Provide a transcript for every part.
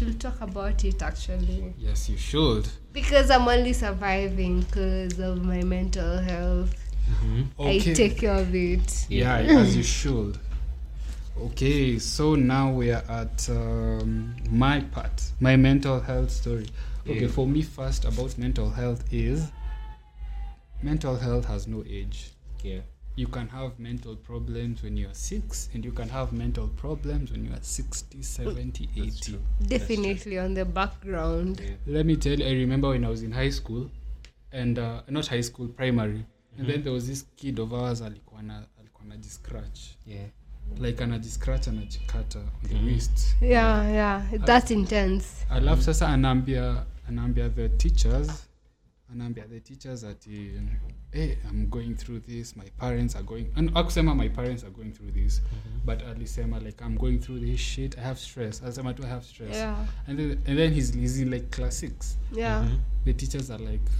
should talk about it actually. Yes, you should. Because I'm only surviving because of my mental health. I take care of it. Yeah, as you should. Okay, so now we are at um, my part, my mental health story. Okay, Yeah. for me, first about mental health is mental health has no age. Yeah. You can have mental problems when you're six, and you can have mental problems when you are 60, 70, 80. Definitely on the background. Let me tell you, I remember when I was in high school, and uh, not high school, primary, and then there was this kid of ours alikuwa na alikuwa anajiscratch Yeah. like anajiscratch anajikata on the wrist Yeah, yeah. That's intense. alafu sasa anaambia anaambia the teachers anaambia the teachers ati hey, eh, eh, i'm going through this my parents are going and akusema my parents are going through this mm-hmm. but alisema like i'm going through this shit i have stress alisema tu i have stress. Yeah. and then, and then he's, he's in like class six. Yeah. Mm-hmm. the teachers are like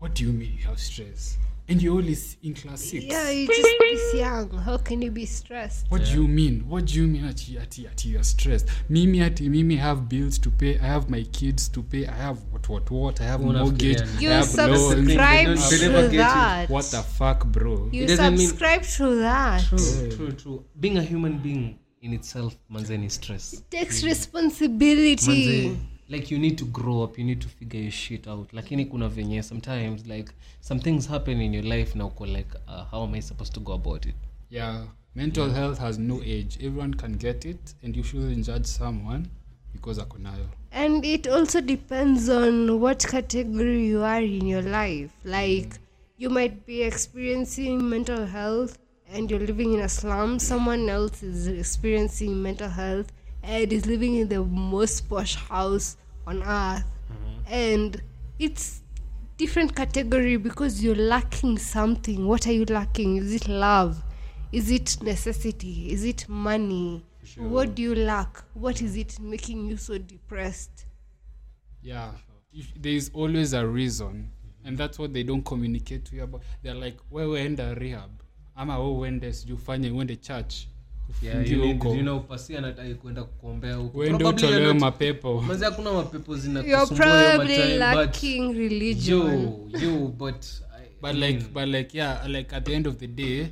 what do you mean you have stress and you're only in class six Yeah, you just this young. How can you be stressed? What do you mean? What do you mean at, at, at you're stressed? Mimi at Mimi have bills to pay. I have my kids to pay. I have what what what? I have mortgage. You I have subscribe to that. What the fuck, bro? You mean- subscribe to that. True, true, true. Being a human being in itself, manze, stress. It Takes responsibility. Manze, like you need to grow up, you need to figure your shit out. Lakini kuna venye sometimes like some things happen in your life na uko like uh, how am I supposed to go about it? Yeah, mental health has no age. Everyone can get it, and you shouldn't judge someone because ako nayo. And it also depends on what category you are in your life. Like, you might be experiencing mental health and you're living in a slum. Someone else is experiencing mental health and is living in the most posh house on earth. Mm-hmm. And it's different category because you're lacking something. What are you lacking? Is it love? Is it necessity? Is it money? What do you lack? What is it making you so depressed? Yeah, if, there is always a reason, and that's what they don't communicate to you about. They're like, wewe enda rehab, ama wewe uende sijui ufanye uende church, Yeah, kwenda uende utolewe you're mapepo. Hakuna zinakusumbua like but like yeah like at the end of the day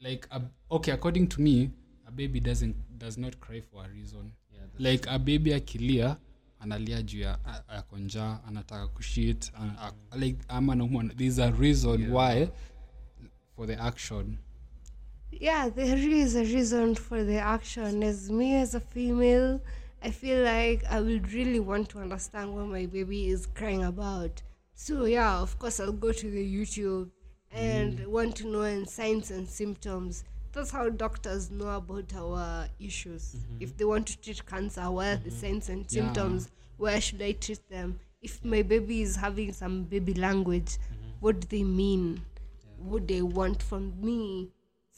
like a, okay according to me a baby doesn't does not cry for a reason. Yeah, like a baby akilia analia juu ya ako njaa anataka kushit ana- a- like ama naumwa there's a reason why for the action Yeah, there is a reason for the action. As me as a female, I feel like I would really want to understand what my baby is crying about. So yeah, of course I'll go to the YouTube and mm. want to know and signs and symptoms. That's how doctors know about our issues. Mm-hmm. If they want to treat cancer, what are the mm-hmm. signs and Yeah. symptoms? Where should I treat them? If my baby is having some baby language, mm-hmm. what do they mean? What they want from me?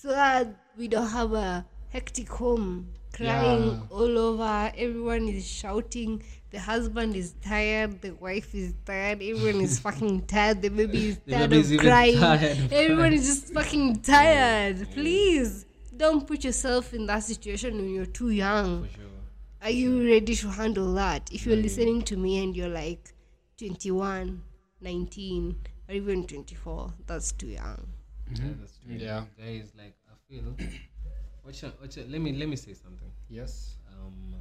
So that we don't have a hectic home, crying Yeah. all over. Everyone is shouting. The husband is tired. The wife is tired. Everyone is fucking tired. The baby is tired baby of is crying. tired Everyone is just fucking tired. Please don't put yourself in that situation when you're too young. sure. Are you ready to handle that? If you're listening to me and you're like 21, 19, or even 24, that's too young. Yeah, that's true. Yeah. Guys, like I feel. Watch out, watch out. Let me let me say something. yes um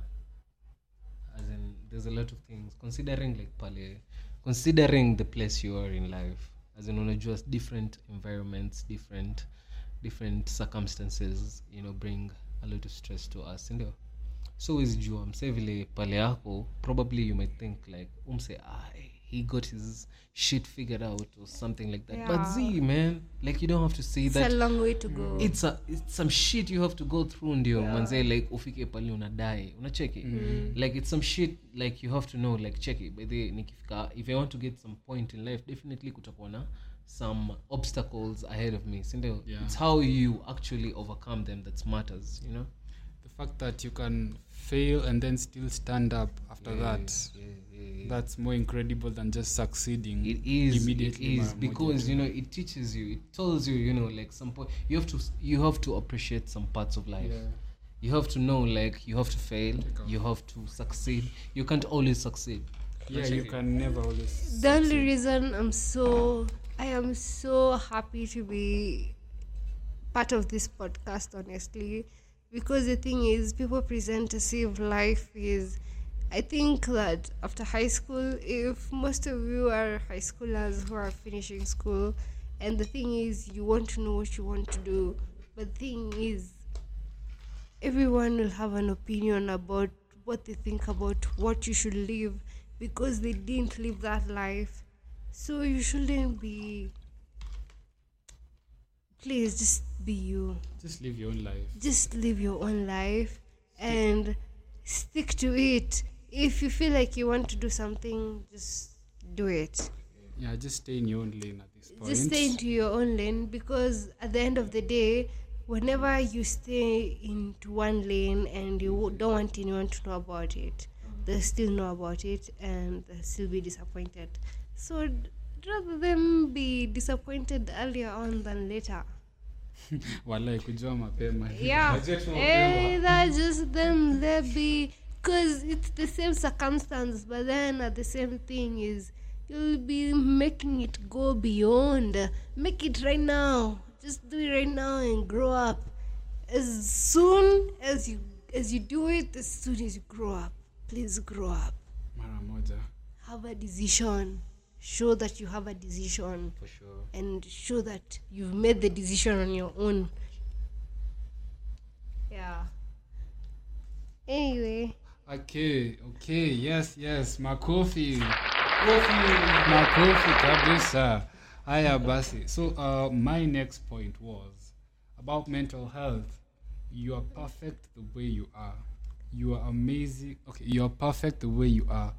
as in there's a lot of things considering like pale considering the place you are in life as in unajua different environments different different circumstances you know bring a lot of stress to us ndio so is jua mse vile pale yako probably you might think like umse ah, he got his shit figured out or something like that. But Yeah. z man like you don't have to say It's that It's a long way to go. it's, a, it's some shit you have to go through ndio manze like ufike pale unadai. Unacheki mm. mm. like it's some shit like you have to know like cheki by the nikifika if i want to get some point in life definitely kutakuwa na some obstacles ahead of me sindio Yeah. it's how you actually overcome them that matters you know? the fact that you can fail and then still stand up after that yeah, yeah, yeah. that's more incredible than just succeeding it is immediately it is because you know it teaches you it tells you you know like some point you have to you have to appreciate some parts of life yeah. you have to know like you have to fail you have to succeed you can't always succeed Yeah, you can never always. The only reason I'm so I am so happy to be part of this podcast, honestly, because the thing is, people present as if life is. I think that after high school, if most of you are high schoolers who are finishing school, and the thing is, you want to know what you want to do, but the thing is, everyone will have an opinion about what they think about what you should live because they didn't live that life. So you shouldn't be. Please just be you. Just live your own life. Just live your own life and stick to it. If you feel like you want to do something, just do it. Yeah, just stay in your own lane at this point. Just stay into your own lane because at the end of the day, whenever you stay into one lane and you don't want anyone to know about it, they'll still know about it and they'll still be disappointed. So rather than be disappointed earlier on than later. Walai, kujua mapema. Yeah. Either just them there be because it's the same circumstance, but then at the same thing is you'll be making it go beyond. Make it right now. Just do it right now and grow up. As soon as you as you do it, as soon as you grow up, please grow up. Mara moja. Have a decision. Show that you have a decision for sure and show that you've made the decision on your own. Yeah. Anyway, Okay, okay, yes, yes, makofi. Makofi kabisa. Haya basi. So uh, my next point was about mental health. You are perfect the way you are. You are amazing. Okay, you are perfect the way you are.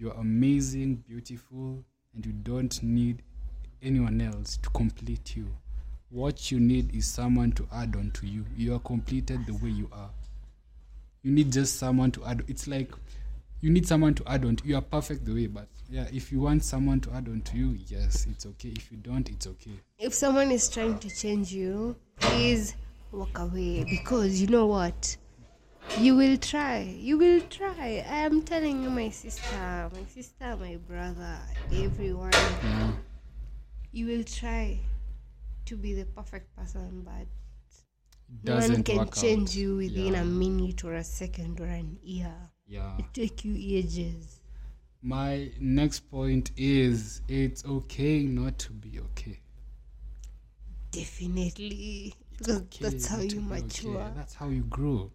You are amazing, beautiful, and you don't need anyone else to complete you. What you need is someone to add on to you. You are completed the way you are you need just someone to add it's like you need someone to add on to you are perfect the way but yeah if you want someone to add on to you yes it's okay if you don't it's okay if someone is trying to change you, please walk away because you know what? You will try. You will try. I am telling you, my sister, my sister, my brother, everyone. yeah You will try to be the perfect person, but no one can change out. you within yeah. a minute or a second or an year. yeah It take you ages. my next point is it's okay not to be okay Definitely. Because okay that's how you mature. okay. that's how you grow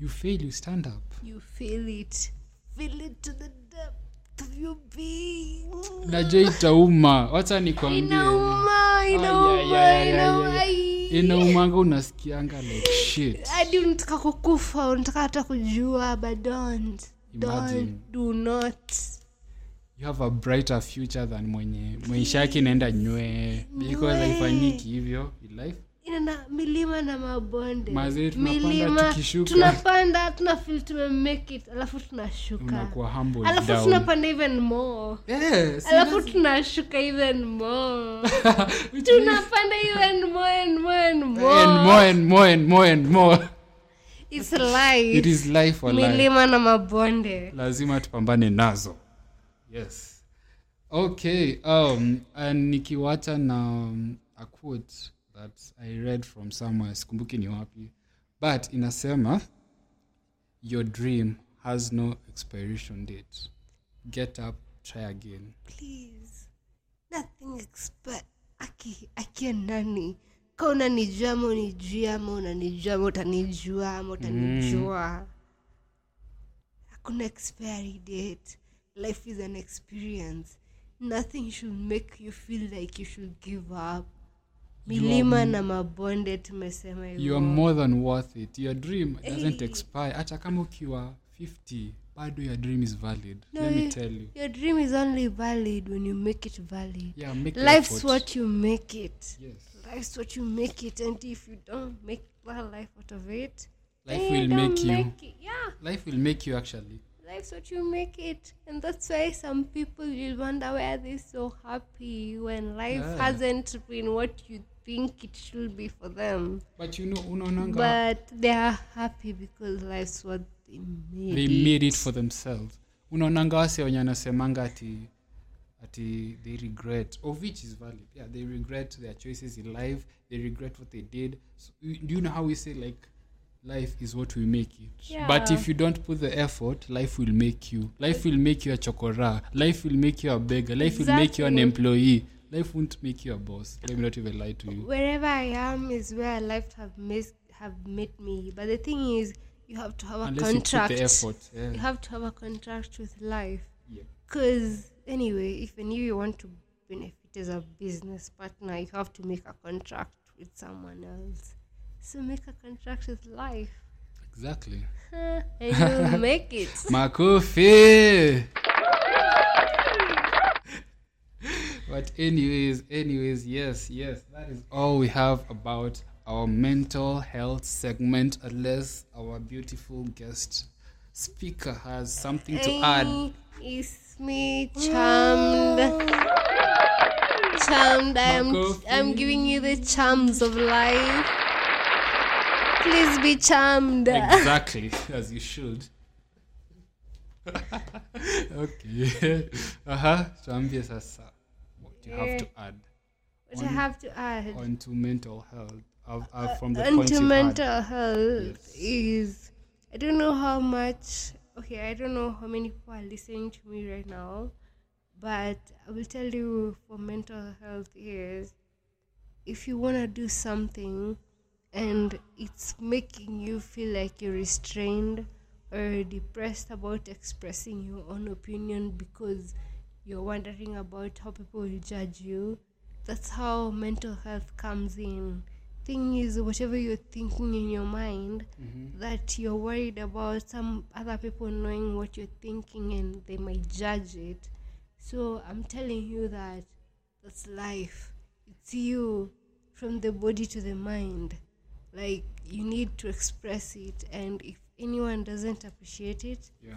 you fail you stand up. You feel it. Feel it to the depth of your being. najua itauma. Wacha nikwambie. Inauma, inauma, ay, ay, ay, inauma. inaumanga unasikianga like shit. Hadi unataka kukufa unataka hata kujua but don't. Imagine. don't do not. You have a brighter future than mwenye maisha yake inaenda nywee. Because haifanyiki hivyo in life inana milima na mabonde. Milima tunapanda tunafil tumemake it alafu tunashuka. Alafu down. tunapanda even more. Yes alafu tunashuka even more. Tunapanda even more and more and more, and more. and more and more and more. It's life. It is life or life. Na mabonde. Lazima tupambane nazo. Yes. Okay um nikiwacha na um, a quote that i read from somewhere sikumbuki ni wapi. But inasema your dream has no expiration date. Get up try again. Please. Nothing expert aki akia nani? Ka unanijua ama unijua ama unanijua ama utanijua ama utanijua? Mm. Hakuna expiry date. Life is an experience. Nothing should make you feel like you should give up milima na mabonde tumesema you are more than worth it. Your dream doesn't expire. Hata kama ukiwa 50 bado your dream is valid. No, let me tell you. your dream is only valid when you make it valid. Yeah make life's effort. what you make it. Yes. Life's what you make it and if you don't make well life out of it life will make you. make it. yeah. Life will make you actually life's what you make it and that's why some people will wonder why they're so happy when life Yeah. hasn't been what you think it should be for them. but you know unaonanga But they are happy because life's what they made. they it. made it for themselves unaonanga wase wenye anasemanga ati ati they regret of which is valid yeah they regret their choices in life they regret what they did so, do you know how we say like life is what we make it Yeah. but if you don't put the effort life will make you life will make you a chokora life will make you a beggar life will make you an employee life won't make you a boss let me not even lie to you Wherever I am is where life have mis- have met me. But the thing is, you have to have a unless you put contract. the effort yeah. You have to have a contract with life. Because anyway, if you want to benefit as a business partner, you have to make a contract with someone else. So make a contract with life, exactly and you'll make it. Makofi. but anyways, anyways, yes, yes, that is all we have about our mental health segment. Unless our beautiful guest speaker has something to add. It's me, charmed. Charmed. I'm, I'm giving you the charms of life. Please be charmed. Exactly, as you should. okay. Uh-huh. Tuambie sasa. What do you have to add What I have to add onto mental health uh, uh, from the onto had? mental health Yes. is I don't know how much. Okay, I don't know how many people are listening to me right now, but I will tell you for mental health is if you want to do something and it's making you feel like you're restrained or depressed about expressing your own opinion because you're wondering about how people will judge you. That's how mental health comes in. Thing is whatever you're thinking in your mind mm-hmm. that you're worried about some other people knowing what you're thinking and they might judge it. So i'm telling you that that's life. It's you from the body to the mind like you need to express it and if anyone doesn't appreciate it Yeah,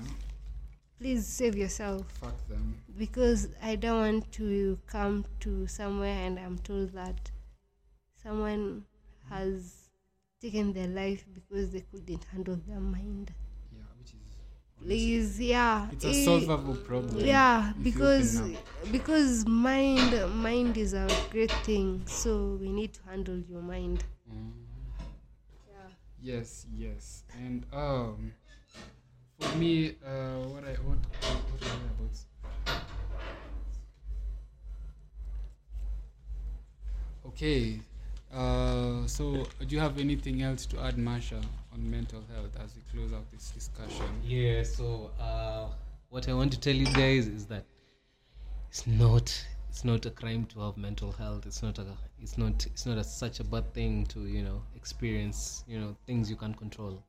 please save yourself fuck them. because I don't want to come to somewhere and I'm told that someone has taken their life because they couldn't handle their mind. Yeah, which is Please, yeah. it's a eh, solvable problem. Yeah, because because mind mind is a great thing. So we need to handle your mind. Mm. Yes, yes, and um, for me, uh, what I what what I about? Okay, uh, so do you have anything else to add, Marsha, on mental health as we close out this discussion? Yeah, so uh, what I want to tell you guys is that it's not it's not a crime to have mental health. It's not a it's not it's not a, such a bad thing to you know experience you know things you can't control.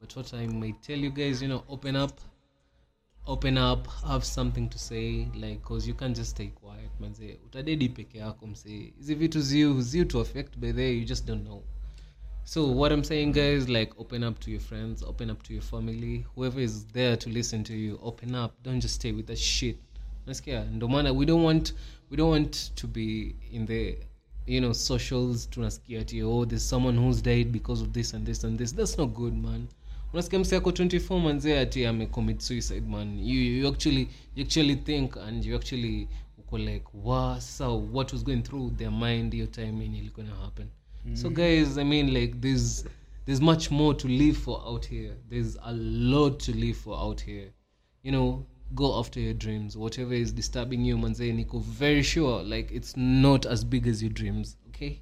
But what I may tell you guys, you know, open up, open up, have something to say, like, cause you can't just stay quiet, manze. Utadedi peke yako mse. Hizi vitu ziu ziu to affect by there, you just don't know. So what I'm saying, guys, like open up to your friends, open up to your family, whoever is there to listen to you. Open up. Don't just stay with that shit. Nasikia? Ndo maana we don't want we don't want to be in the you know socials tunasikia ati oh there's someone who's died because of this and this and this. That's not good, man. Unasikia mse yako 24 manze ati ame commit suicide man. You you actually you actually think and you actually uko like wow so what was going through their mind your time yenye ilikuwa na happen. So mm. guys, I mean like there's there's much more to live for out here. There's a lot to live for out here. You know, go after your dreams. Whatever is disturbing you, manze, niko very sure like it's not as big as your dreams, okay?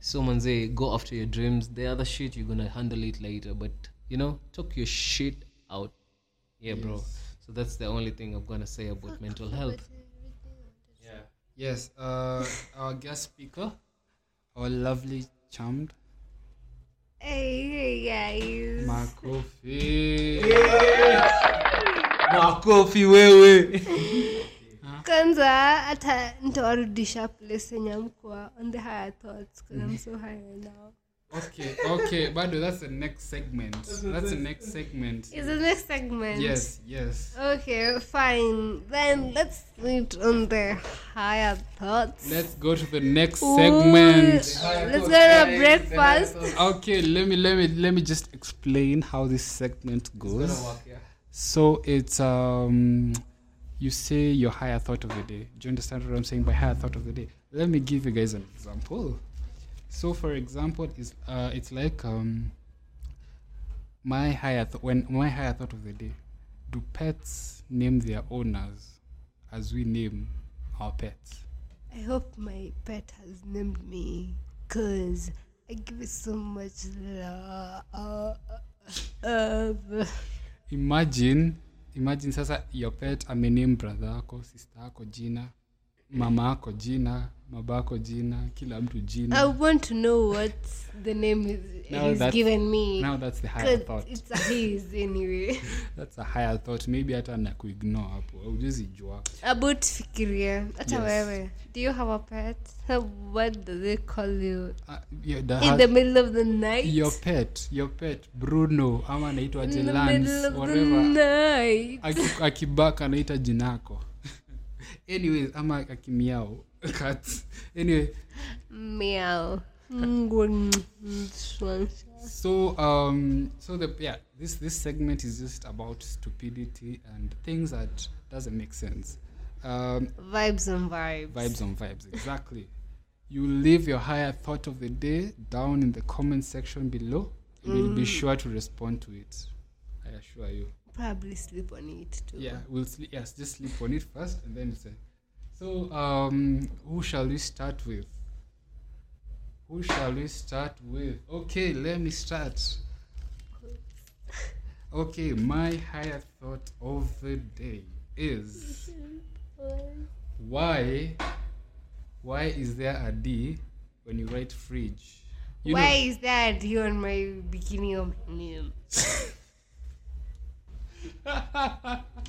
So manze, go after your dreams. The other shit you're gonna handle it later, but you know, talk your shit out. Yeah, bro. So that's the only thing I'm gonna say about mental health. Yeah. Yes, uh, our guest speaker, our lovely charmed Hey, hey guys. Makofi. Makofi wewe. kwanza hata nitawarudisha place yenye mkwa on the higher thoughts because i'm so high right now Okay, okay, Bado, that's the next segment. That's the next segment. Is the next segment? Yes, yes. Okay, fine. Then let's meet on the higher thoughts. Let's go to the next Ooh, segment. Let's go to breakfast. Okay, let me let me let me just explain how this segment goes. So it's um you say your higher thought of the day. Do you understand what I'm saying by higher thought of the day? Let me give you guys an example. So for example, is uh it's like um my higher th- when my higher thought of the day. Do pets name their owners as we name our pets? I hope my pet has named me because I give it so much love. imagine imagine sasa your pet amename brother yako sister yako jina mama yako jina mabako jina kila mtu I jina want to know what the name is Now he's given me. now that's the higher thought It's a his anyway. that's a higher thought maybe hata na kuignore hapo aujuzi jua About fikiria. Hata Yes. wewe. Do you have a pet? What do they call you? uh, yeah, the In the middle of the night? your pet your pet bruno ama anaitwa jelans whatever akibaka anaita jinako anyways ama akimiao cats anyway. Meow. So um so the yeah this this segment is just about stupidity and things that doesn't make sense. Um Vibes on vibes. vibes on vibes exactly. You leave your higher thought of the day down in the comment section below. And we'll be sure to respond to it. I assure you Probably sleep on it too. yeah we'll sleep yes just sleep on it first and then say. So um who shall we start with? Who shall we start with? Okay let me start. Okay my higher thought of the day is why why is there a d when you write fridge? You Why is that here on my beginning of name? know